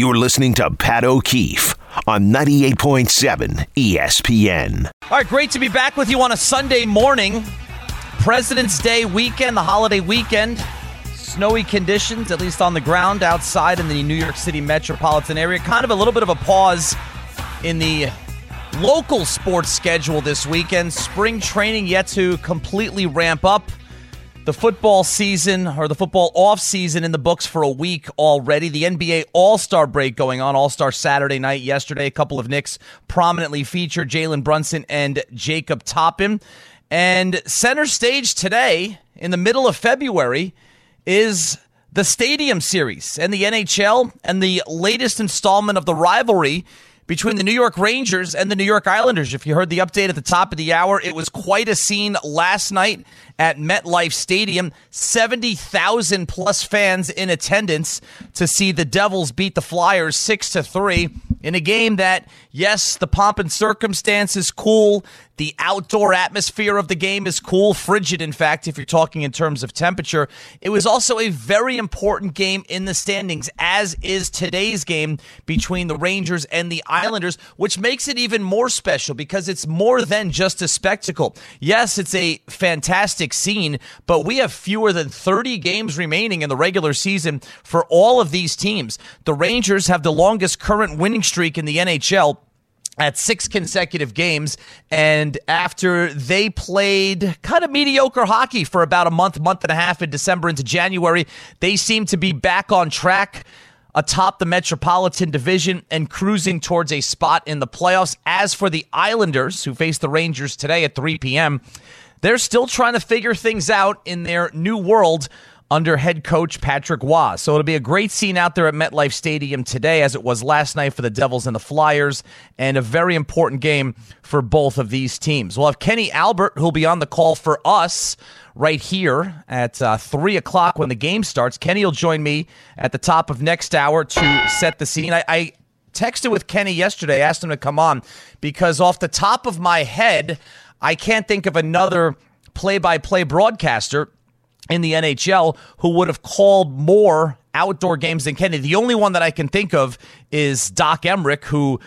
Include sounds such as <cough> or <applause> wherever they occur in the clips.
You're listening to Pat O'Keefe on 98.7 ESPN. All right, great to be back with you on a Sunday morning. President's Day weekend, the holiday weekend. Snowy conditions, at least on the ground outside in the New York City metropolitan area. Kind of a little bit of a pause in the local sports schedule this weekend. Spring training yet to completely ramp up the football season or the football off season in the books for a week already. The NBA All Star break going on, All Star Saturday night yesterday. A couple of Knicks prominently featured Jalen Brunson and Jacob Toppin. And center stage today, in the middle of February, is the Stadium Series and the NHL and the latest installment of the rivalry between the New York Rangers and the New York Islanders. If you heard the update at the top of the hour, it was quite a scene last night at MetLife Stadium. 70,000 plus fans in attendance to see the Devils beat the Flyers 6 to 3 in a game that, yes, the pomp and circumstance is cool. The outdoor atmosphere of the game is cool, frigid, in fact, if you're talking in terms of temperature. It was also a very important game in the standings, as is today's game between the Rangers and the Islanders, which makes it even more special because it's more than just a spectacle. Yes, it's a fantastic scene, but we have fewer than 30 games remaining in the regular season for all of these teams. The Rangers have the longest current winning streak in the NHL at six consecutive games. And after they played kind of mediocre hockey for about a month, month and a half in December into January, they seem to be back on track atop the Metropolitan Division and cruising towards a spot in the playoffs. As for the Islanders, who face the Rangers today at 3 p.m., they're still trying to figure things out in their new world under head coach Patrick Roy. So it'll be a great scene out there at MetLife Stadium today, as it was last night for the Devils and the Flyers, and a very important game for both of these teams. We'll have Kenny Albert, who'll be on the call for us right here at uh, 3 o'clock when the game starts. Kenny will join me at the top of next hour to set the scene. I, I texted with Kenny yesterday, asked him to come on, because off the top of my head, I can't think of another play by play broadcaster in the NHL who would have called more outdoor games than Kenny. The only one that I can think of is Doc Emrick, who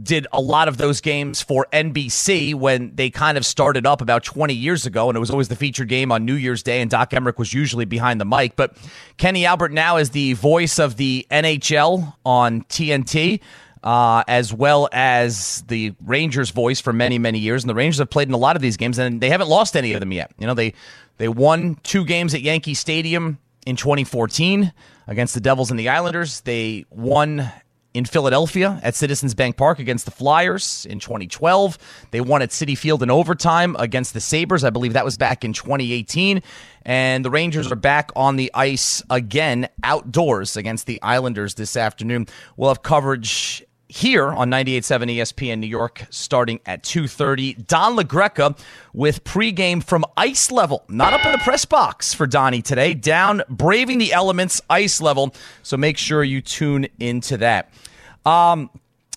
did a lot of those games for NBC when they kind of started up about 20 years ago, and it was always the featured game on New Year's Day, and Doc Emrick was usually behind the mic. But Kenny Albert now is the voice of the NHL on TNT. Uh, as well as the Rangers' voice for many, many years. And the Rangers have played in a lot of these games, and they haven't lost any of them yet. You know, they they won two games at Yankee Stadium in 2014 against the Devils and the Islanders. They won in Philadelphia at Citizens Bank Park against the Flyers in 2012. They won at Citi Field in overtime against the Sabres. I believe that was back in 2018. And the Rangers are back on the ice again outdoors against the Islanders this afternoon. We'll have coverage here on 98.7 ESPN New York starting at 2.30. Don LaGreca with pregame from ice level. Not up in the press box for Donnie today. Down braving the elements ice level. So make sure you tune into that. Um,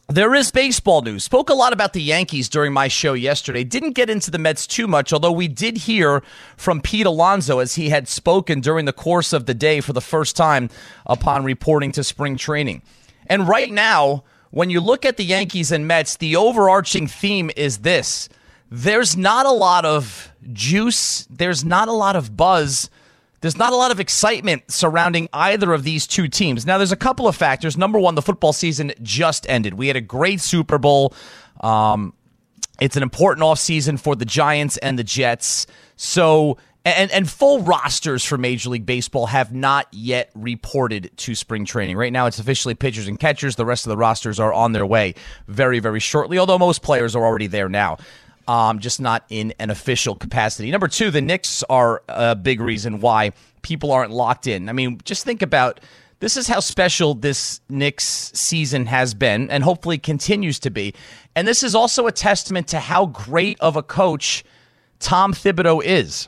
there is baseball news. Spoke a lot about the Yankees during my show yesterday. Didn't get into the Mets too much, although we did hear from Pete Alonso as he had spoken during the course of the day for the first time upon reporting to spring training. And right now, when you look at the Yankees and Mets, the overarching theme is this there's not a lot of juice, there's not a lot of buzz. There's not a lot of excitement surrounding either of these two teams. Now, there's a couple of factors. Number one, the football season just ended. We had a great Super Bowl. Um, it's an important offseason for the Giants and the Jets. So and, and full rosters for Major League Baseball have not yet reported to spring training. Right now, it's officially pitchers and catchers. The rest of the rosters are on their way very, very shortly, although most players are already there now. Um, just not in an official capacity. Number two, the Knicks are a big reason why people aren't locked in. I mean, just think about this is how special this Knicks season has been and hopefully continues to be. And this is also a testament to how great of a coach Tom Thibodeau is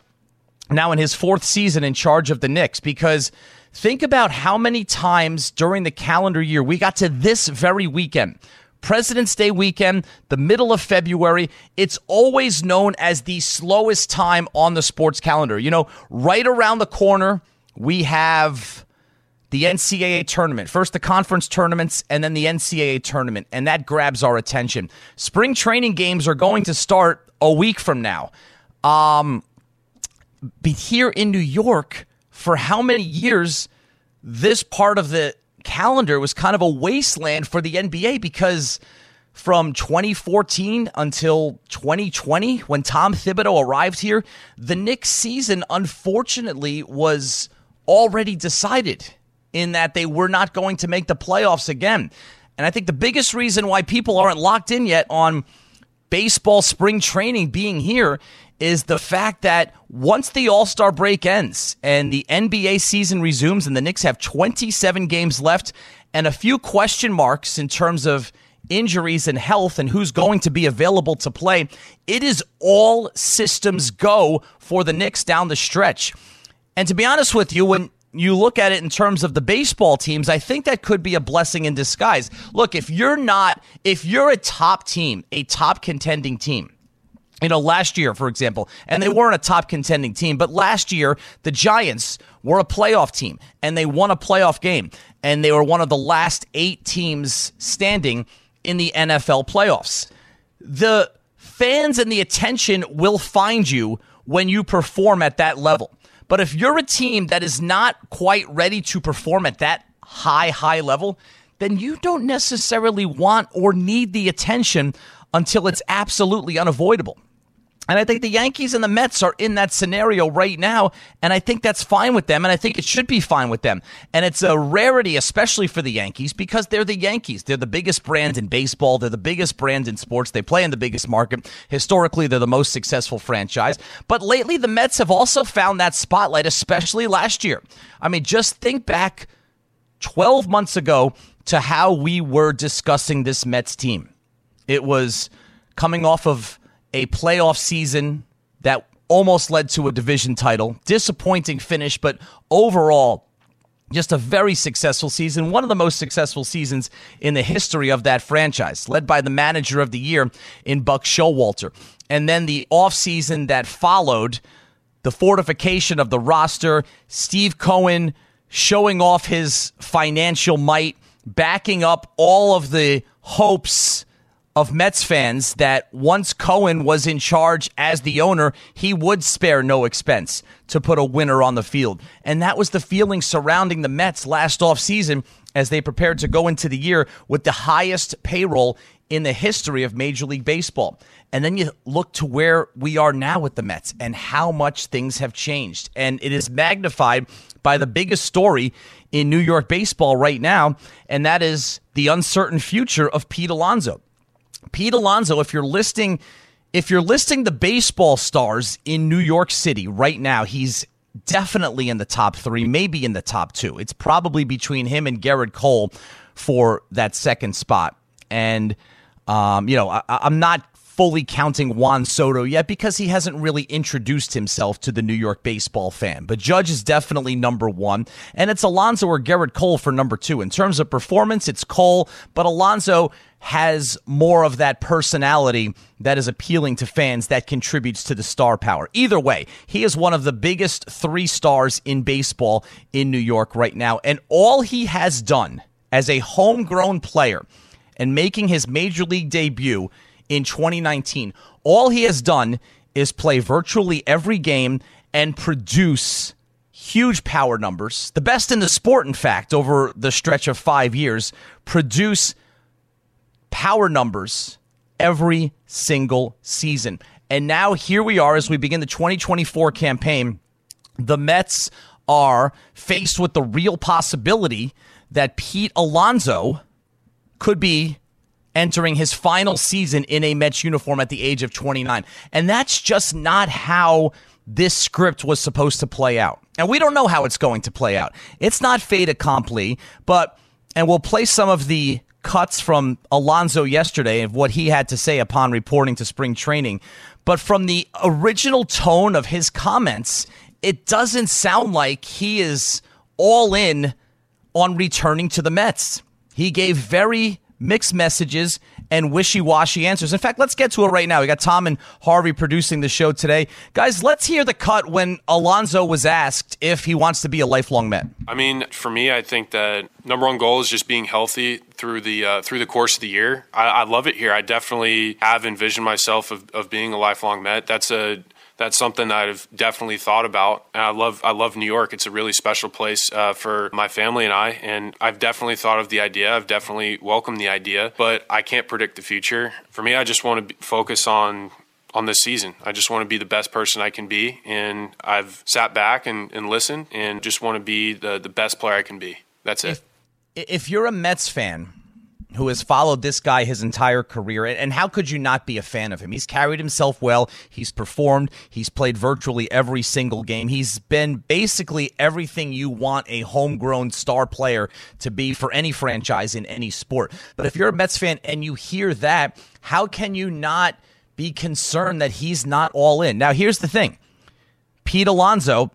now in his fourth season in charge of the Knicks because think about how many times during the calendar year we got to this very weekend. President's Day weekend, the middle of February, it's always known as the slowest time on the sports calendar. You know, right around the corner, we have the NCAA tournament. First the conference tournaments and then the NCAA tournament, and that grabs our attention. Spring training games are going to start a week from now. Um, but here in New York, for how many years this part of the calendar was kind of a wasteland for the NBA because from 2014 until 2020, when Tom Thibodeau arrived here, the Knicks season unfortunately was already decided in that they were not going to make the playoffs again. And I think the biggest reason why people aren't locked in yet on baseball spring training being here is the fact that once the All Star break ends and the NBA season resumes, and the Knicks have 27 games left and a few question marks in terms of injuries and health and who's going to be available to play, it is all systems go for the Knicks down the stretch. And to be honest with you, when you look at it in terms of the baseball teams, I think that could be a blessing in disguise. Look, if you're not, if you're a top team, a top contending team, you know, last year, for example, and they weren't a top contending team, but last year, the Giants were a playoff team and they won a playoff game. And they were one of the last eight teams standing in the NFL playoffs. The fans and the attention will find you when you perform at that level. But if you're a team that is not quite ready to perform at that high, high level, then you don't necessarily want or need the attention until it's absolutely unavoidable. And I think the Yankees and the Mets are in that scenario right now. And I think that's fine with them. And I think it should be fine with them. And it's a rarity, especially for the Yankees, because they're the Yankees. They're the biggest brand in baseball. They're the biggest brand in sports. They play in the biggest market. Historically, they're the most successful franchise. But lately, the Mets have also found that spotlight, especially last year. I mean, just think back 12 months ago to how we were discussing this Mets team. It was coming off of a playoff season that almost led to a division title. Disappointing finish, but overall, just a very successful season, one of the most successful seasons in the history of that franchise, led by the manager of the year in Buck Showalter. And then the offseason that followed, the fortification of the roster, Steve Cohen showing off his financial might, backing up all of the hopes of Mets fans that once Cohen was in charge as the owner, he would spare no expense to put a winner on the field. And that was the feeling surrounding the Mets last offseason as they prepared to go into the year with the highest payroll in the history of Major League Baseball. And then you look to where we are now with the Mets and how much things have changed. And it is magnified by the biggest story in New York baseball right now, and that is the uncertain future of Pete Alonso. Pete Alonso, if you're listing if you're listing the baseball stars in New York City right now, he's definitely in the top three, maybe in the top two. It's probably between him and Gerrit Cole for that second spot. And, um, you know, I, I'm not fully counting Juan Soto yet because he hasn't really introduced himself to the New York baseball fan. But Judge is definitely number one, and it's Alonso or Gerrit Cole for number two. In terms of performance, it's Cole, but Alonso has more of that personality that is appealing to fans that contributes to the star power. Either way, he is one of the biggest three stars in baseball in New York right now. And all he has done as a homegrown player and making his major league debut in 2019. All he has done is play virtually every game and produce huge power numbers, the best in the sport, in fact, over the stretch of five years, produce power numbers every single season. And now here we are as we begin the 2024 campaign. The Mets are faced with the real possibility that Pete Alonso could be entering his final season in a Mets uniform at the age of 29. And that's just not how this script was supposed to play out. And we don't know how it's going to play out. It's not fait accompli, but, and we'll play some of the cuts from Alonso yesterday of what he had to say upon reporting to spring training. But from the original tone of his comments, it doesn't sound like he is all in on returning to the Mets. He gave very mixed messages and wishy-washy answers. In fact, let's get to it right now. We got Tom and Harvey producing the show today. Guys, let's hear the cut when Alonso was asked if he wants to be a lifelong Met. I mean, for me, I think that number one goal is just being healthy through the uh, through the course of the year. I, I, love it here. I definitely have envisioned myself of, of being a lifelong Met. That's a that's something I've definitely thought about. And I love I love New York. It's a really special place uh, for my family and I. And I've definitely thought of the idea. I've definitely welcomed the idea, but I can't predict the future. For me, I just want to focus on on this season. I just want to be the best person I can be, and I've sat back and, and listened, and just want to be the the best player I can be. That's it. If you're a Mets fan who has followed this guy his entire career. And how could you not be a fan of him? He's carried himself well. He's performed. He's played virtually every single game. He's been basically everything you want a homegrown star player to be for any franchise in any sport. But if you're a Mets fan and you hear that, how can you not be concerned that he's not all in? Now, here's the thing Pete Alonso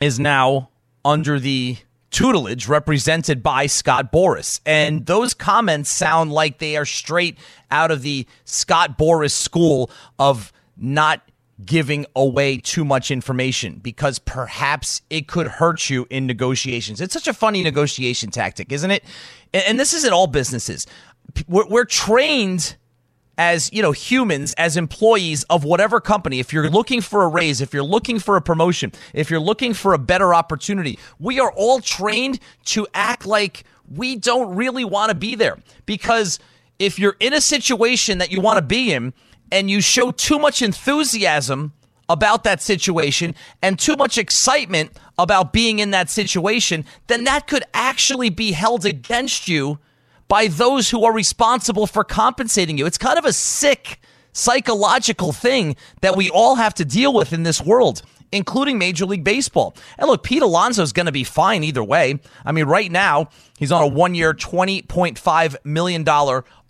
is now under the tutelage represented by Scott Boras. And those comments sound like they are straight out of the Scott Boras school of not giving away too much information because perhaps it could hurt you in negotiations. It's such a funny negotiation tactic, isn't it? And this is in all businesses. We're, trained as you know humans as employees of whatever company. If you're looking for a raise if you're looking for a promotion if you're looking for a better opportunity we are all trained to act like we don't really want to be there. Because if you're in a situation that you want to be in and you show too much enthusiasm about that situation and too much excitement about being in that situation then that could actually be held against you by those who are responsible for compensating you. It's kind of a sick psychological thing that we all have to deal with in this world, including Major League Baseball. And look, Pete Alonso is going to be fine either way. I mean, right now, he's on a one year, $20.5 million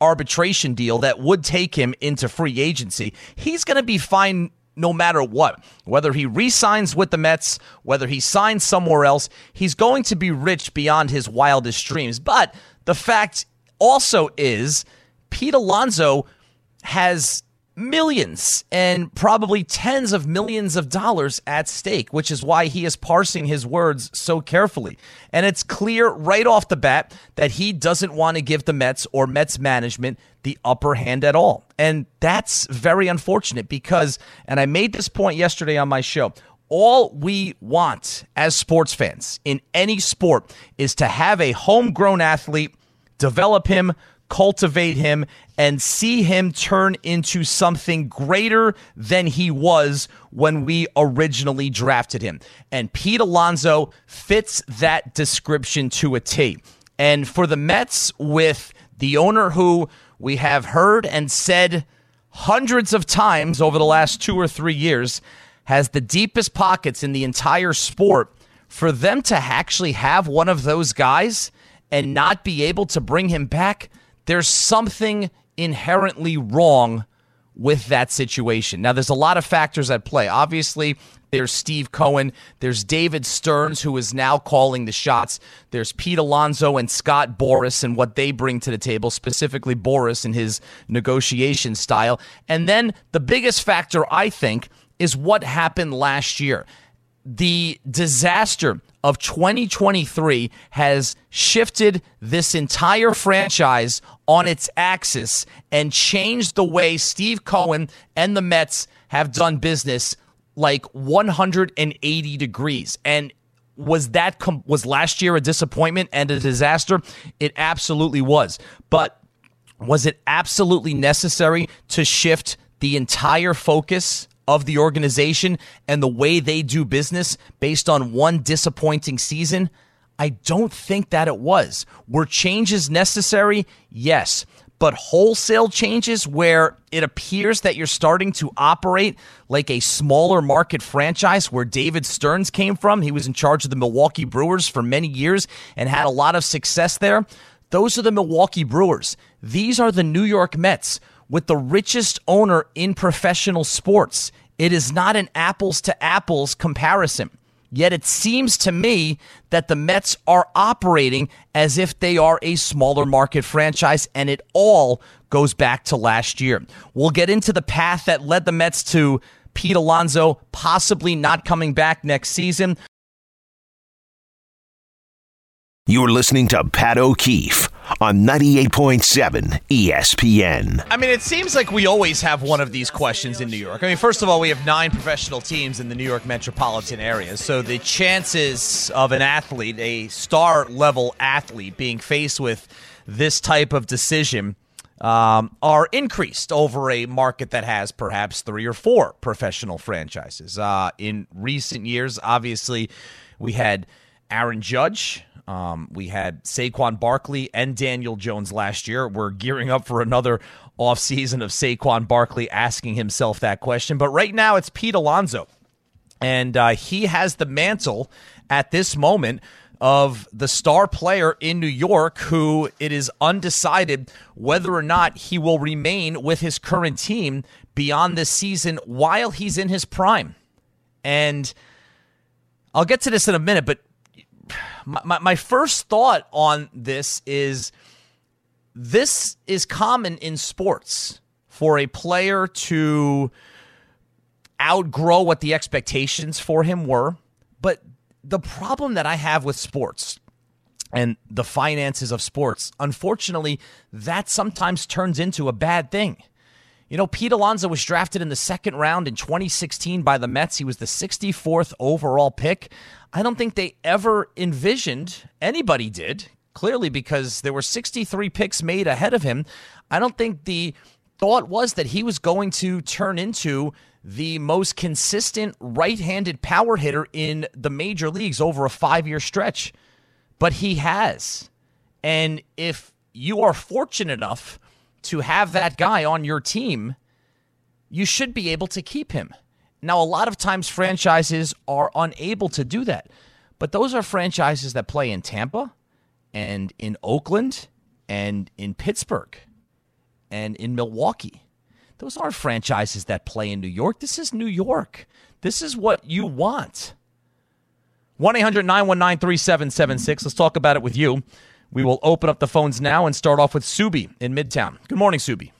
arbitration deal that would take him into free agency. He's going to be fine no matter what. Whether he re signs with the Mets, whether he signs somewhere else, he's going to be rich beyond his wildest dreams. But the fact also is Pete Alonso has millions and probably tens of millions of dollars at stake, which is why he is parsing his words so carefully. And it's clear right off the bat that he doesn't want to give the Mets or Mets management the upper hand at all. And that's very unfortunate because, and I made this point yesterday on my show, all we want as sports fans in any sport is to have a homegrown athlete develop him, cultivate him, and see him turn into something greater than he was when we originally drafted him. And Pete Alonso fits that description to a T. And for the Mets, with the owner who we have heard and said hundreds of times over the last two or three years has the deepest pockets in the entire sport, for them to actually have one of those guys and not be able to bring him back, there's something inherently wrong with that situation. Now, there's a lot of factors at play. Obviously, there's Steve Cohen. There's David Stearns, who is now calling the shots. There's Pete Alonso and Scott Boras and what they bring to the table, specifically Boras and his negotiation style. And then the biggest factor, I think, is what happened last year. The disaster of 2023 has shifted this entire franchise on its axis and changed the way Steve Cohen and the Mets have done business like 180 degrees. And was that com- was last year a disappointment and a disaster? It absolutely was. But was it absolutely necessary to shift the entire focus of the organization and the way they do business based on one disappointing season? I don't think that it was. Were changes necessary? Yes. But wholesale changes where it appears that you're starting to operate like a smaller market franchise where David Stearns came from. He was in charge of the Milwaukee Brewers for many years and had a lot of success there. Those are the Milwaukee Brewers. These are the New York Mets with the richest owner in professional sports. It is not an apples to apples comparison Yet it seems to me that the Mets are operating as if they are a smaller market franchise, and it all goes back to last year. We'll get into the path that led the Mets to Pete Alonso possibly not coming back next season. You're listening to Pat O'Keefe on 98.7 ESPN. I mean, it seems like we always have one of these questions in New York. I mean, first of all, we have nine professional teams in the New York metropolitan area. So the chances of an athlete, a star level athlete, being faced with this type of decision um, are increased over a market that has perhaps three or four professional franchises. Uh, in recent years, obviously, we had Aaron Judge. Um, we had Saquon Barkley and Daniel Jones last year. We're gearing up for another offseason of Saquon Barkley asking himself that question. But right now, it's Pete Alonso. And uh, he has the mantle at this moment of the star player in New York who it is undecided whether or not he will remain with his current team beyond this season while he's in his prime. And I'll get to this in a minute, but my, my, first thought on this is this is common in sports for a player to outgrow what the expectations for him were. But the problem that I have with sports and the finances of sports, unfortunately, that sometimes turns into a bad thing. You know, Pete Alonso was drafted in the second round in 2016 by the Mets. He was the 64th overall pick. I don't think they ever envisioned, anybody did, clearly because there were 63 picks made ahead of him. I don't think the thought was that he was going to turn into the most consistent right handed power hitter in the major leagues over a five year stretch. But he has. And if you are fortunate enough to have that guy on your team, you should be able to keep him. Now, a lot of times franchises are unable to do that. But those are franchises that play in Tampa and in Oakland and in Pittsburgh and in Milwaukee. Those aren't franchises that play in New York. This is New York. This is what you want. 1 800 919 3776. Let's talk about it with you. We will open up the phones now and start off with Subi in Midtown. Good morning, Subi.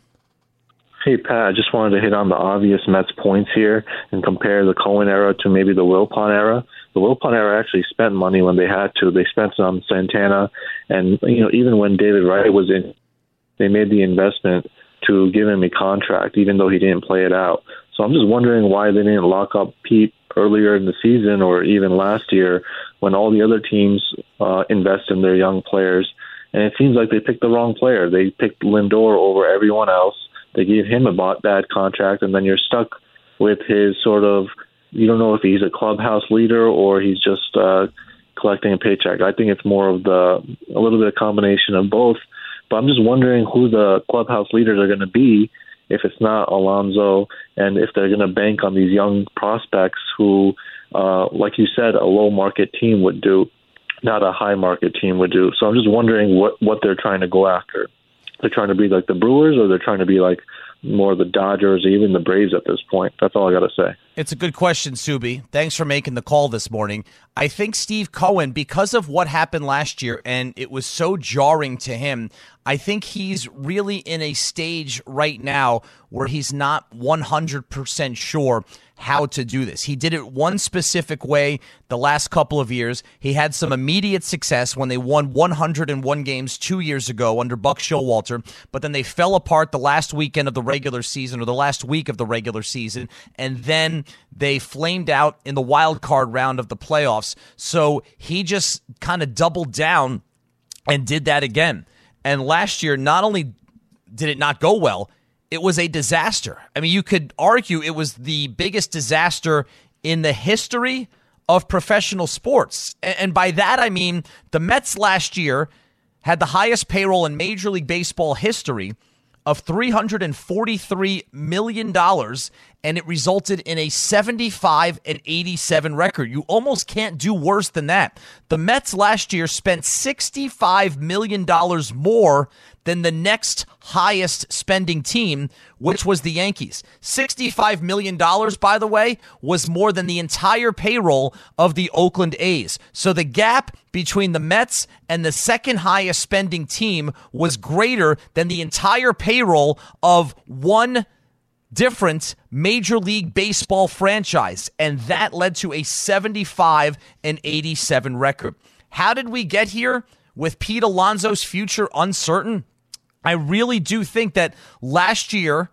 Hey, Pat, I just wanted to hit on the obvious Mets points here and compare the Cohen era to maybe the Wilpon era. The Wilpon era actually spent money when they had to. They spent on Santana, and you know even when David Wright was in, they made the investment to give him a contract, even though he didn't play it out. So I'm just wondering why they didn't lock up Pete earlier in the season or even last year when all the other teams uh, invest in their young players. And it seems like they picked the wrong player. They picked Lindor over everyone else. They gave him a bad contract, and then you're stuck with his sort of. You don't know if he's a clubhouse leader or he's just uh, collecting a paycheck. I think it's more of the a little bit of combination of both. But I'm just wondering who the clubhouse leaders are going to be if it's not Alonso, and if they're going to bank on these young prospects who, uh, like you said, a low market team would do, not a high market team would do. So I'm just wondering what what they're trying to go after. They're trying to be like the Brewers, or they're trying to be like more the Dodgers, even the Braves at this point. That's all I got to say. It's a good question, Subi. Thanks for making the call this morning. I think Steve Cohen, because of what happened last year, and it was so jarring to him, I think he's really in a stage right now where he's not 100% sure how to do this. He did it one specific way the last couple of years. He had some immediate success when they won 101 games two years ago under Buck Showalter, but then they fell apart the last weekend of the regular season or the last week of the regular season, and then they flamed out in the wild card round of the playoffs. So he just kind of doubled down and did that again. And last year, not only did it not go well, it was a disaster. I mean, you could argue it was the biggest disaster in the history of professional sports. And by that, I mean the Mets last year had the highest payroll in Major League Baseball history of $343 million, and it resulted in a 75 and 87 record. You almost can't do worse than that. The Mets last year spent $65 million more than the next highest spending team, which was the Yankees. $65 million, by the way, was more than the entire payroll of the Oakland A's. So the gap between the Mets and the second highest spending team was greater than the entire payroll of one different Major League Baseball franchise. And that led to a 75 and 87 record. How did we get here with Pete Alonso's future uncertain? I really do think that last year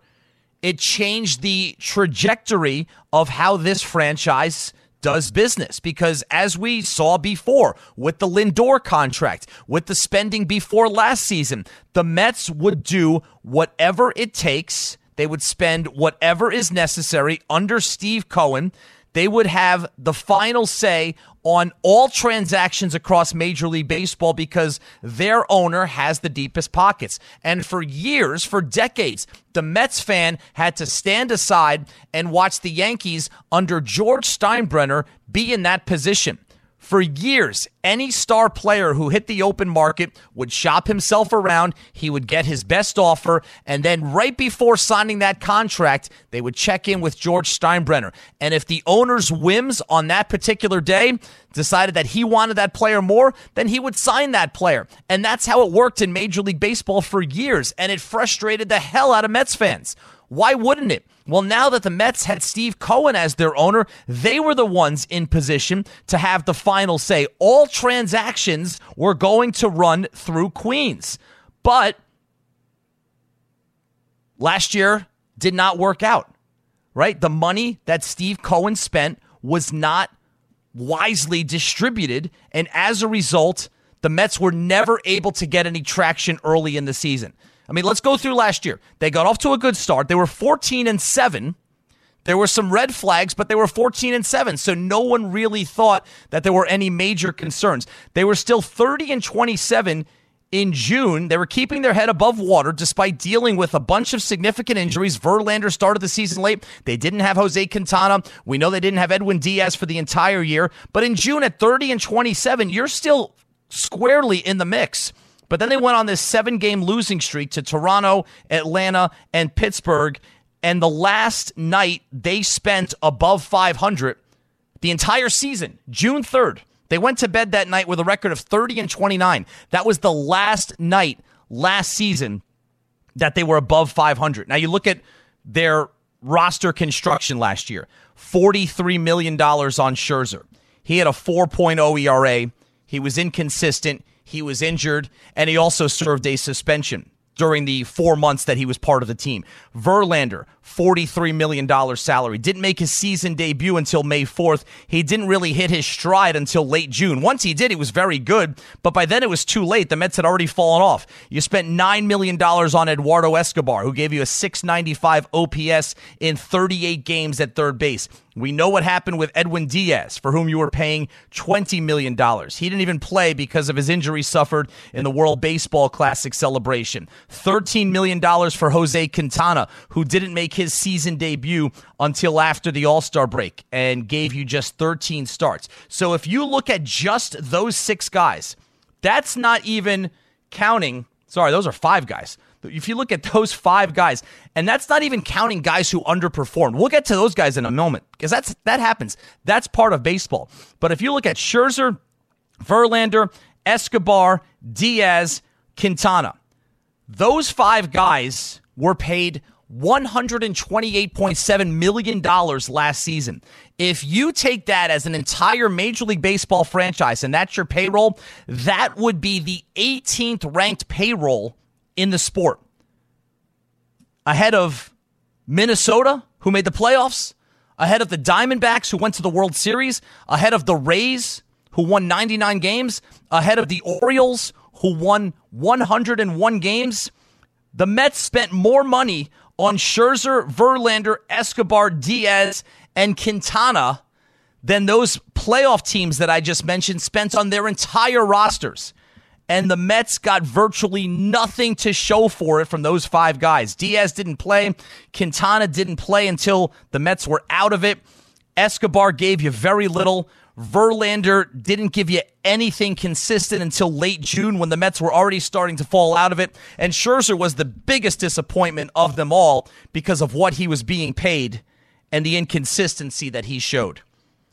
it changed the trajectory of how this franchise does business because as we saw before with the Lindor contract, with the spending before last season, the Mets would do whatever it takes. They would spend whatever is necessary under Steve Cohen. They would have the final say on all transactions across Major League Baseball because their owner has the deepest pockets. And for years, for decades, the Mets fan had to stand aside and watch the Yankees under George Steinbrenner be in that position. For years, any star player who hit the open market would shop himself around, he would get his best offer, and then right before signing that contract, they would check in with George Steinbrenner. And if the owner's whims on that particular day decided that he wanted that player more, then he would sign that player. And that's how it worked in Major League Baseball for years, and it frustrated the hell out of Mets fans. Why wouldn't it? Well, now that the Mets had Steve Cohen as their owner, they were the ones in position to have the final say. All transactions were going to run through Queens. But last year did not work out, right? The money that Steve Cohen spent was not wisely distributed. And as a result, the Mets were never able to get any traction early in the season. I mean, let's go through last year. They got off to a good start. They were 14 and 7. There were some red flags, but they were 14 and 7. So no one really thought that there were any major concerns. They were still 30 and 27 in June. They were keeping their head above water despite dealing with a bunch of significant injuries. Verlander started the season late. They didn't have Jose Quintana. We know they didn't have Edwin Diaz for the entire year. But in June at 30 and 27, you're still squarely in the mix. But then they went on this seven game losing streak to Toronto, Atlanta, and Pittsburgh. And the last night they spent above 500 the entire season, June 3rd. They went to bed that night with a record of 30 and 29. That was the last night last season that they were above 500. Now you look at their roster construction last year $43 million on Scherzer. He had a 4.0 ERA. He was inconsistent. He was injured, and he also served a suspension during the four months that he was part of the team. Verlander, $43 million salary. Didn't make his season debut until May 4th. He didn't really hit his stride until late June. Once he did, he was very good, but by then it was too late. The Mets had already fallen off. You spent $9 million on Eduardo Escobar, who gave you a 695 OPS in 38 games at third base. We know what happened with Edwin Diaz, for whom you were paying $20 million. He didn't even play because of his injury suffered in the World Baseball Classic celebration. $13 million for Jose Quintana, who didn't make his season debut until after the All Star break and gave you just 13 starts. So if you look at just those six guys, that's not even counting. Sorry, those are five guys. If you look at those five guys, and that's not even counting guys who underperformed. We'll get to those guys in a moment because that's that happens. That's part of baseball. But if you look at Scherzer, Verlander, Escobar, Diaz, Quintana, those five guys were paid $128.7 million last season. If you take that as an entire Major League Baseball franchise and that's your payroll, that would be the 18th ranked payroll in the sport. Ahead of Minnesota, who made the playoffs, ahead of the Diamondbacks, who went to the World Series, ahead of the Rays, who won 99 games, ahead of the Orioles, who won 101 games. The Mets spent more money on Scherzer, Verlander, Escobar, Diaz, and Quintana than those playoff teams that I just mentioned spent on their entire rosters and the Mets got virtually nothing to show for it from those five guys. Diaz didn't play. Quintana didn't play until the Mets were out of it. Escobar gave you very little. Verlander didn't give you anything consistent until late June when the Mets were already starting to fall out of it. And Scherzer was the biggest disappointment of them all because of what he was being paid and the inconsistency that he showed.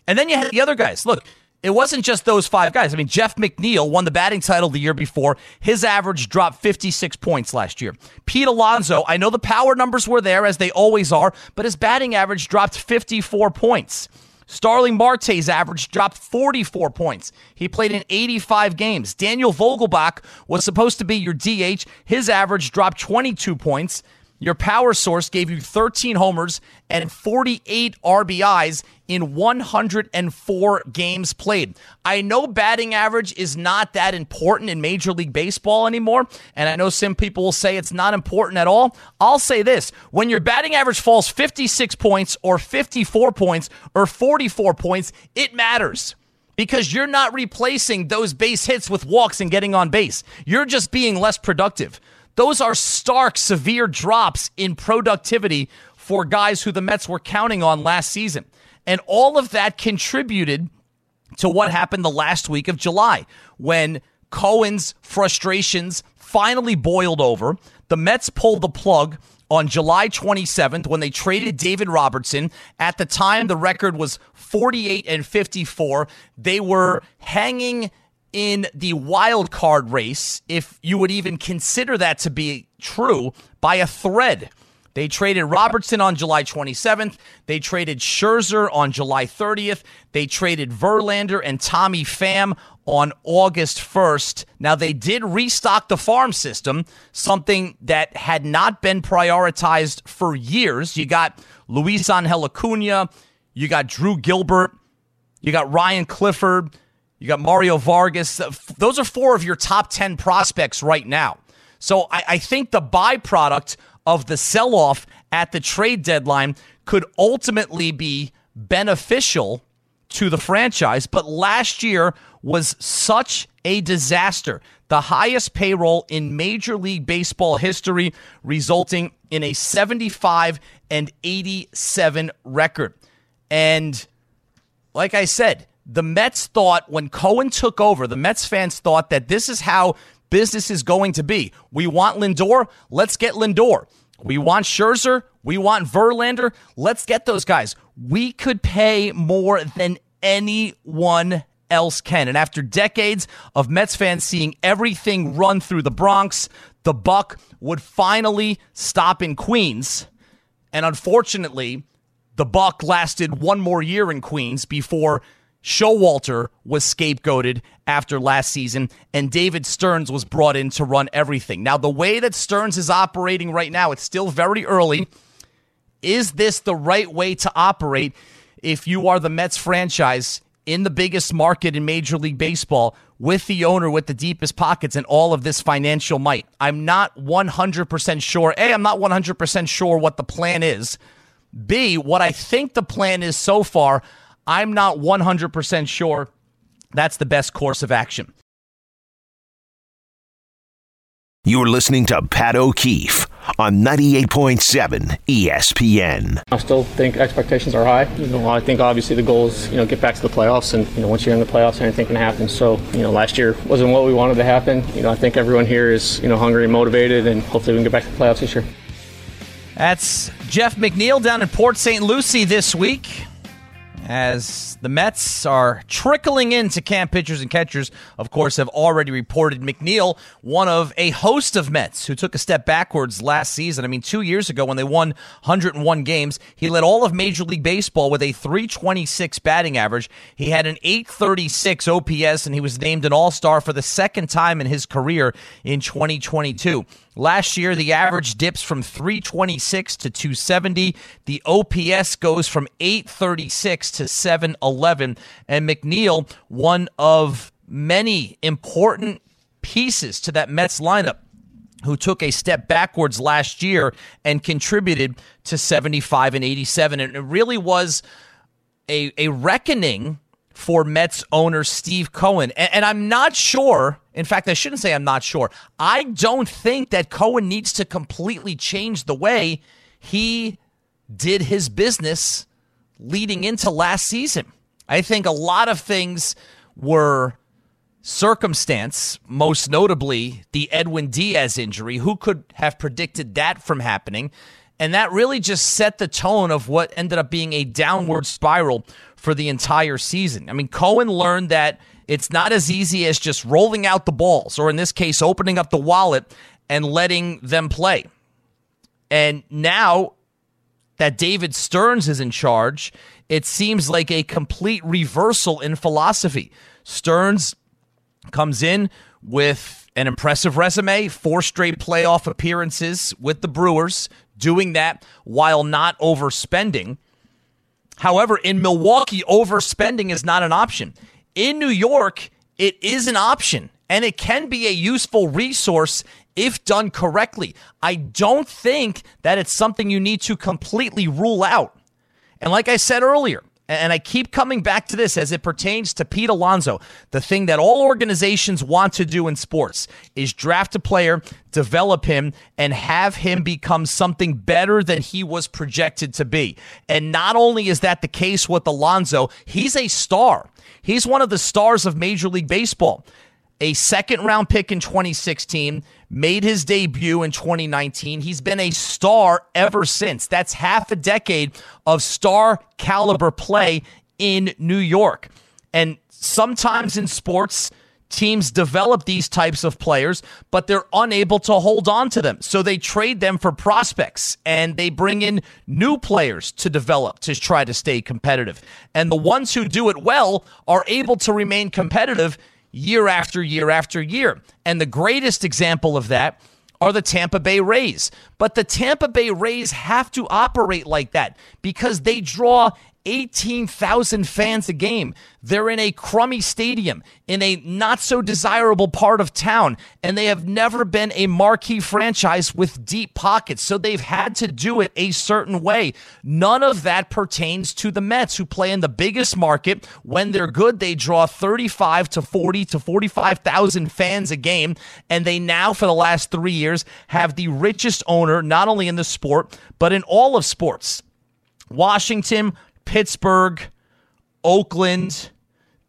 And then you had the other guys. Look, it wasn't just those five guys. I mean, Jeff McNeil won the batting title the year before. His average dropped 56 points last year. Pete Alonso, I know the power numbers were there, as they always are, but his batting average dropped 54 points. Starling Marte's average dropped 44 points. He played in 85 games. Daniel Vogelbach was supposed to be your DH. His average dropped 22 points. Your power source gave you 13 homers and 48 RBIs in 104 games played. I know batting average is not that important in Major League Baseball anymore, and I know some people will say it's not important at all. I'll say this when your batting average falls 56 points or 54 points or 44 points, it matters because you're not replacing those base hits with walks and getting on base. You're just being less productive. Those are stark, severe drops in productivity for guys who the Mets were counting on last season. And all of that contributed to what happened the last week of July when Cohen's frustrations finally boiled over. The Mets pulled the plug on July 27th when they traded David Robertson. At the time, the record was 48 and 54. They were hanging in the wild card race, if you would even consider that to be true, by a thread. They traded Robertson on July 27th. They traded Scherzer on July 30th. They traded Verlander and Tommy Pham on August 1st. Now, they did restock the farm system, something that had not been prioritized for years. You got Luis Angel Acuna, you got Drew Gilbert, you got Ryan Clifford. You got Mario Vargas. Those are four of your top 10 prospects right now. So I, I think the byproduct of the sell off at the trade deadline could ultimately be beneficial to the franchise. But last year was such a disaster. The highest payroll in Major League Baseball history, resulting in a 75 and 87 record. And like I said, the Mets thought when Cohen took over, the Mets fans thought that this is how business is going to be. We want Lindor, let's get Lindor. We want Scherzer, we want Verlander, let's get those guys. We could pay more than anyone else can. And after decades of Mets fans seeing everything run through the Bronx, the buck would finally stop in Queens. And unfortunately, the buck lasted one more year in Queens before Showalter was scapegoated after last season, and David Stearns was brought in to run everything. Now, the way that Stearns is operating right now, it's still very early. Is this the right way to operate if you are the Mets franchise in the biggest market in Major League Baseball with the owner with the deepest pockets and all of this financial might? I'm not 100% sure. A, I'm not 100% sure what the plan is. B, what I think the plan is so far. I'm not 100% sure that's the best course of action. You're listening to Pat O'Keefe on 98.7 ESPN. I still think expectations are high. You know, I think obviously the goal is, you know, get back to the playoffs and, you know, once you're in the playoffs, anything can happen. So, you know, last year wasn't what we wanted to happen. You know, I think everyone here is, you know, hungry and motivated and hopefully we can get back to the playoffs this year. That's Jeff McNeil down in Port St. Lucie this week as the Mets are trickling into camp pitchers and catchers, of course, have already reported McNeil, one of a host of Mets who took a step backwards last season. I mean, two years ago when they won 101 games, he led all of Major League Baseball with a 326 batting average. He had an 836 OPS, and he was named an All Star for the second time in his career in 2022. Last year, the average dips from 326 to 270. The OPS goes from 836 to 711. And McNeil, one of many important pieces to that Mets lineup who took a step backwards last year and contributed to 75 and 87. And it really was a, a reckoning for Mets owner Steve Cohen. And, and, I'm not sure, in fact, I shouldn't say I'm not sure. I don't think that Cohen needs to completely change the way he did his business leading into last season. I think a lot of things were circumstance, most notably the Edwin Diaz injury. Who could have predicted that from happening? And that really just set the tone of what ended up being a downward spiral for the entire season. I mean, Cohen learned that it's not as easy as just rolling out the balls, or in this case, opening up the wallet and letting them play. And now that David Stearns is in charge, it seems like a complete reversal in philosophy. Stearns comes in with an impressive resume, four straight playoff appearances with the Brewers, doing that while not overspending. However, in Milwaukee, overspending is not an option. In New York, it is an option and it can be a useful resource if done correctly. I don't think that it's something you need to completely rule out. And like I said earlier, and I keep coming back to this as it pertains to Pete Alonso. The thing that all organizations want to do in sports is draft a player, develop him, and have him become something better than he was projected to be. And not only is that the case with Alonso, he's a star. He's one of the stars of Major League Baseball a second round pick in 2016, made his debut in 2019. He's been a star ever since. That's half a decade of star caliber play in New York. And sometimes in sports, teams develop these types of players, but they're unable to hold on to them. So they trade them for prospects and they bring in new players to develop to try to stay competitive. And the ones who do it well are able to remain competitive year after year after year. And the greatest example of that are the Tampa Bay Rays. But the Tampa Bay Rays have to operate like that because they draw 18,000 fans a game. They're in a crummy stadium in a not so desirable part of town, and they have never been a marquee franchise with deep pockets. So they've had to do it a certain way. None of that pertains to the Mets, who play in the biggest market. When they're good, they draw 35 to 40 to 45,000 fans a game, and they now, for the last three years, have the richest owner, not only in the sport, but in all of sports. Washington Pittsburgh, Oakland.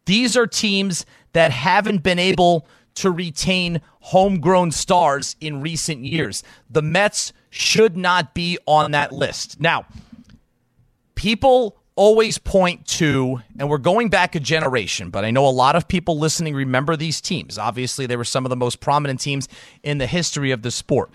These are teams that haven't been able to retain homegrown stars in recent years. The Mets should not be on that list. Now, people always point to, and we're going back a generation, but I know a lot of people listening remember these teams. Obviously, they were some of the most prominent teams in the history of the sport.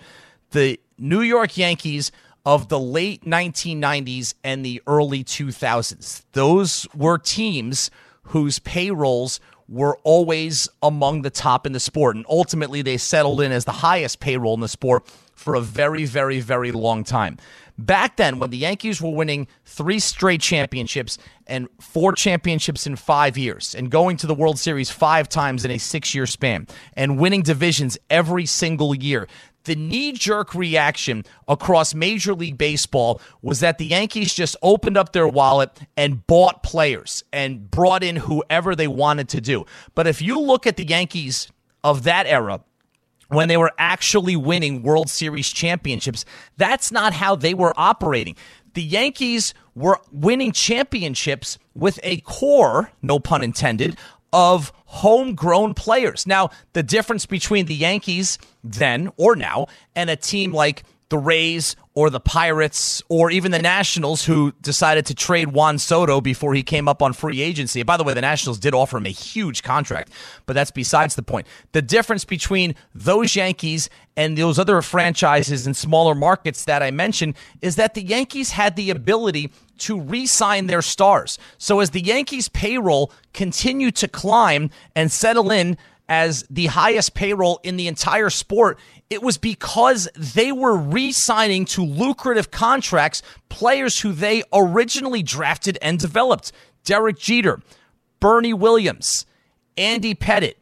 The New York Yankees of the late 1990s and the early 2000s. Those were teams whose payrolls were always among the top in the sport. And ultimately, they settled in as the highest payroll in the sport for a very, very, very long time. Back then, when the Yankees were winning three straight championships and four championships in five years, and going to the World Series five times in a six year span, and winning divisions every single year, the knee jerk reaction across Major League Baseball was that the Yankees just opened up their wallet and bought players and brought in whoever they wanted to do. But if you look at the Yankees of that era, when they were actually winning World Series championships, that's not how they were operating. The Yankees were winning championships with a core, no pun intended, of homegrown players. Now, the difference between the Yankees then or now and a team like the Rays or the Pirates or even the Nationals who decided to trade Juan Soto before he came up on free agency. By the way, the Nationals did offer him a huge contract, but that's besides the point. The difference between those Yankees and those other franchises in smaller markets that I mentioned is that the Yankees had the ability to re sign their stars. So as the Yankees' payroll continued to climb and settle in as the highest payroll in the entire sport, it was because they were re signing to lucrative contracts players who they originally drafted and developed. Derek Jeter, Bernie Williams, Andy Pettitte,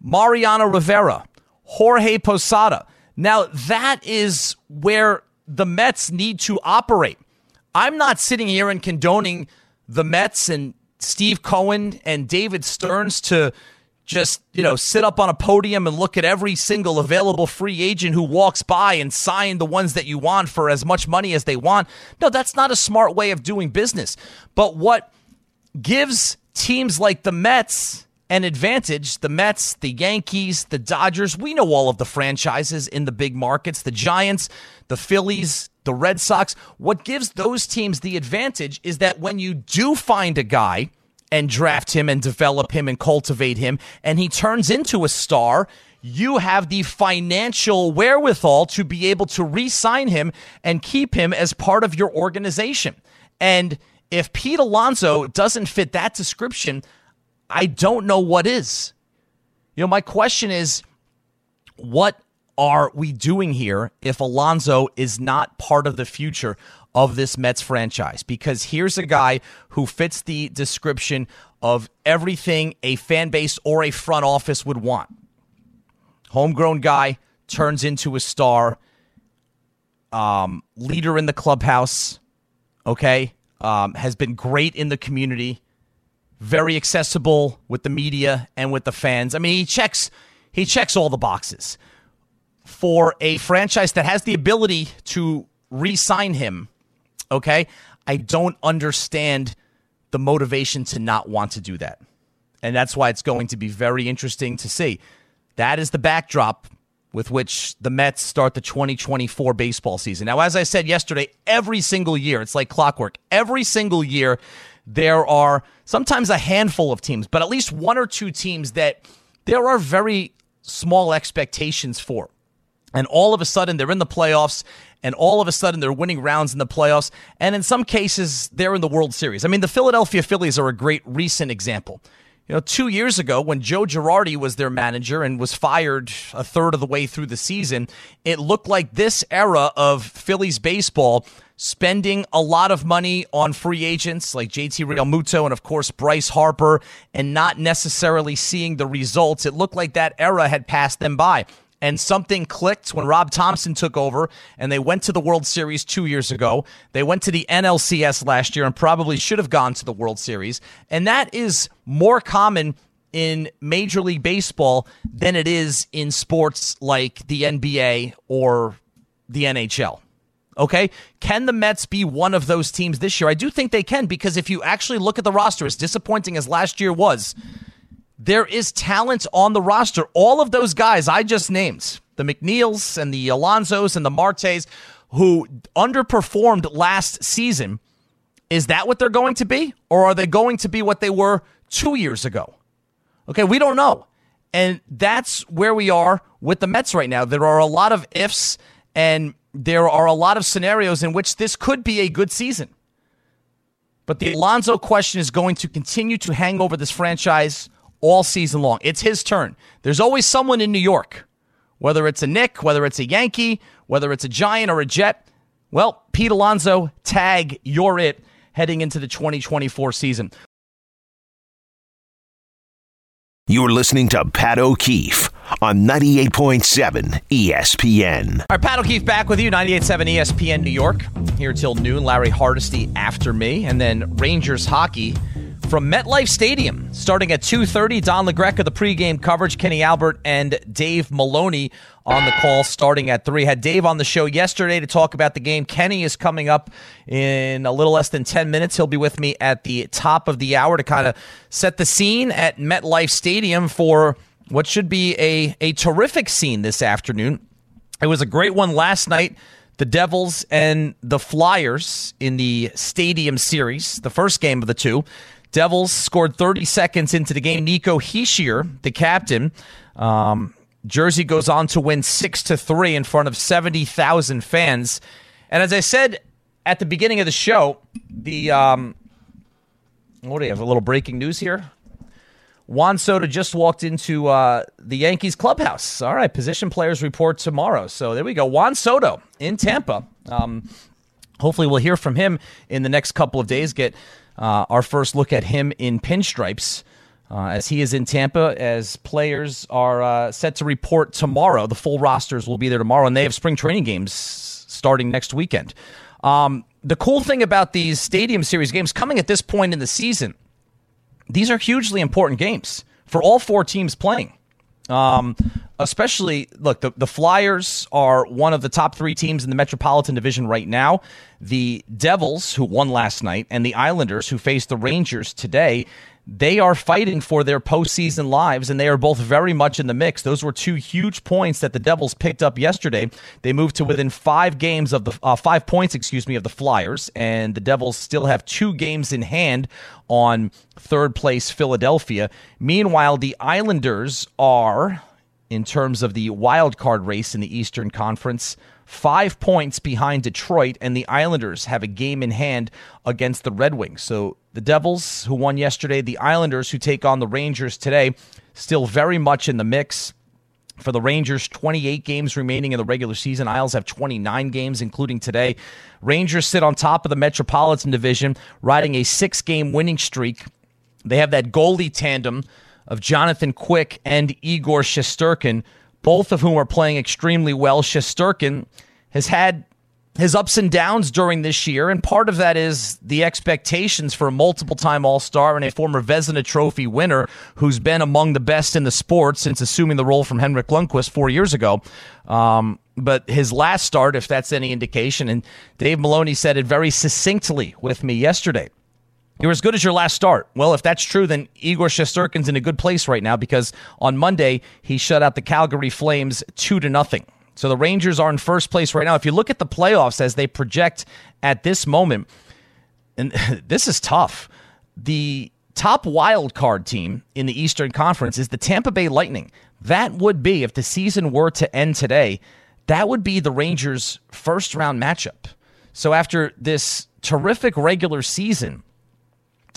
Mariano Rivera, Jorge Posada. Now, that is where the Mets need to operate. I'm not sitting here and condoning the Mets and Steve Cohen and David Stearns to just, you know, sit up on a podium and look at every single available free agent who walks by and sign the ones that you want for as much money as they want. No, that's not a smart way of doing business. But what gives teams like the Mets an advantage. The Mets, the Yankees, the Dodgers, we know all of the franchises in the big markets, the Giants, the Phillies, the Red Sox. What gives those teams the advantage is that when you do find a guy and draft him and develop him and cultivate him, and he turns into a star, you have the financial wherewithal to be able to re sign him and keep him as part of your organization. And if Pete Alonso doesn't fit that description, I don't know what is. You know, my question is what are we doing here if Alonso is not part of the future of this Mets franchise? Because here's a guy who fits the description of everything a fan base or a front office would want. Homegrown guy turns into a star, um, leader in the clubhouse, okay? Um, has been great in the community very accessible with the media and with the fans. I mean, he checks he checks all the boxes for a franchise that has the ability to re-sign him. Okay, I don't understand the motivation to not want to do that, and that's why it's going to be very interesting to see. That is the backdrop with which the Mets start the 2024 baseball season. Now, as I said yesterday, every single year, it's like clockwork. Every single year, there are sometimes a handful of teams, but at least one or two teams that there are very small expectations for. And all of a sudden, they're in the playoffs, and all of a sudden, they're winning rounds in the playoffs. And in some cases, they're in the World Series. I mean, the Philadelphia Phillies are a great recent example. You know, two years ago, when Joe Girardi was their manager and was fired a third of the way through the season, it looked like this era of Phillies baseball spending a lot of money on free agents like JT Realmuto and, of course, Bryce Harper, and not necessarily seeing the results. It looked like that era had passed them by. And something clicked when Rob Thomson took over and they went to the World Series two years ago. They went to the NLCS last year and probably should have gone to the World Series. And that is more common in Major League Baseball than it is in sports like the NBA or the NHL. Okay. Can the Mets be one of those teams this year? I do think they can because if you actually look at the roster, as disappointing as last year was, there is talent on the roster. All of those guys I just named, the McNeils and the Alonsos and the Martes, who underperformed last season, is that what they're going to be? Or are they going to be what they were two years ago? Okay, we don't know. And that's where we are with the Mets right now. There are a lot of ifs and there are a lot of scenarios in which this could be a good season. But the Alonso question is going to continue to hang over this franchise all season long. It's his turn. There's always someone in New York, whether it's a Knick, whether it's a Yankee, whether it's a Giant or a Jet. Well, Pete Alonso, tag, you're it heading into the 2024 season. You're listening to Pat O'Keefe on 98.7 ESPN. All right, Pat O'Keefe back with you, 98.7 ESPN New York. Here till noon. Larry Hardesty after me. And then Rangers hockey from MetLife Stadium. Starting at 2.30, Don LaGreca, the pregame coverage, Kenny Albert and Dave Maloney on the call starting at 3. Had Dave on the show yesterday to talk about the game. Kenny is coming up in a little less than 10 minutes. He'll be with me at the top of the hour to kind of set the scene at MetLife Stadium for what should be a, a terrific scene this afternoon. It was a great one last night. The Devils and the Flyers in the Stadium Series, the first game of the two. Devils scored 30 seconds into the game. Nico Hischier, the captain, um, Jersey goes on to win six to three in front of 70,000 fans. And as I said at the beginning of the show, the um, what do you have? A little breaking news here. Juan Soto just walked into uh, the Yankees clubhouse. All right, position players report tomorrow. So there we go. Juan Soto in Tampa. Um, hopefully, we'll hear from him in the next couple of days. Get uh, our first look at him in pinstripes. Uh, as he is in Tampa, as players are uh, set to report tomorrow. The full rosters will be there tomorrow, and they have spring training games starting next weekend. Um, the cool thing about these Stadium Series games coming at this point in the season these are hugely important games for all four teams playing. Um, especially, look, the, the Flyers are one of the top three teams in the Metropolitan Division right now. The Devils, who won last night, and the Islanders, who face the Rangers today, they are fighting for their postseason lives, and they are both very much in the mix. Those were two huge points that the Devils picked up yesterday. They moved to within five games of the uh, five points, excuse me, of the Flyers, and the Devils still have two games in hand on third place Philadelphia. Meanwhile, the Islanders are, in terms of the wild card race in the Eastern Conference five points behind Detroit, and the Islanders have a game in hand against the Red Wings. So the Devils, who won yesterday, the Islanders, who take on the Rangers today, still very much in the mix. For the Rangers, 28 games remaining in the regular season. Isles have 29 games, including today. Rangers sit on top of the Metropolitan Division, riding a six game winning streak. They have that goalie tandem of Jonathan Quick and Igor Shesterkin, both of whom are playing extremely well. Shesterkin has had his ups and downs during this year, and part of that is the expectations for a multiple time All Star and a former Vezina Trophy winner who's been among the best in the sport since assuming the role from Henrik Lundqvist four years ago. Um, but his last start, if that's any indication, and Dave Maloney said it very succinctly with me yesterday. You're as good as your last start. Well, if that's true, then Igor Shesterkin's in a good place right now because on Monday he shut out the Calgary Flames two to nothing. So the Rangers are in first place right now. If you look at the playoffs as they project at this moment, and <laughs> this is tough. The top wild card team in the Eastern Conference is the Tampa Bay Lightning. That would be if the season were to end today, that would be the Rangers' first round matchup. So after this terrific regular season,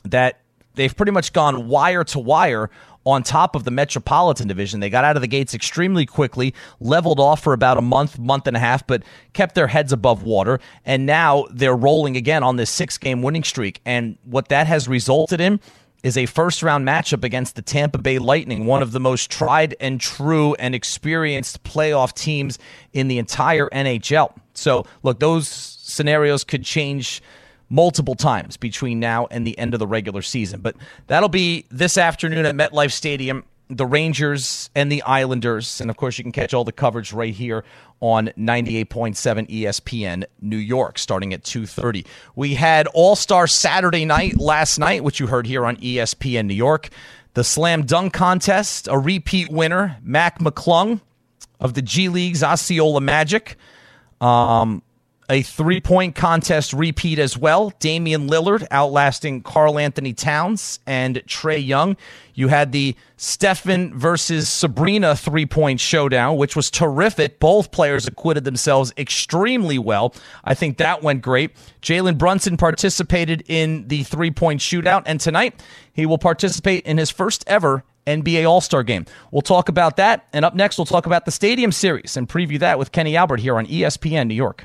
that they've pretty much gone wire to wire on top of the Metropolitan Division. They got out of the gates extremely quickly, leveled off for about a month, month and a half, but kept their heads above water. And now they're rolling again on this six game winning streak. And what that has resulted in is a first round matchup against the Tampa Bay Lightning, one of the most tried and true and experienced playoff teams in the entire NHL. So, look, those scenarios could change multiple times between now and the end of the regular season. But that'll be this afternoon at MetLife Stadium. The Rangers and the Islanders. And of course, you can catch all the coverage right here on 98.7 ESPN New York starting at 2:30. We had All-Star Saturday night last night, which you heard here on ESPN New York. The slam dunk contest, a repeat winner, Mac McClung of the G League's Osceola Magic. Um, a three point contest repeat as well. Damian Lillard outlasting Karl-Anthony Towns and Trae Young. You had the Stephen versus Sabrina three point showdown, which was terrific. Both players acquitted themselves extremely well. I think that went great. Jalen Brunson participated in the three point shootout, and tonight he will participate in his first ever NBA All Star game. We'll talk about that. And up next, we'll talk about the Stadium Series and preview that with Kenny Albert here on ESPN New York.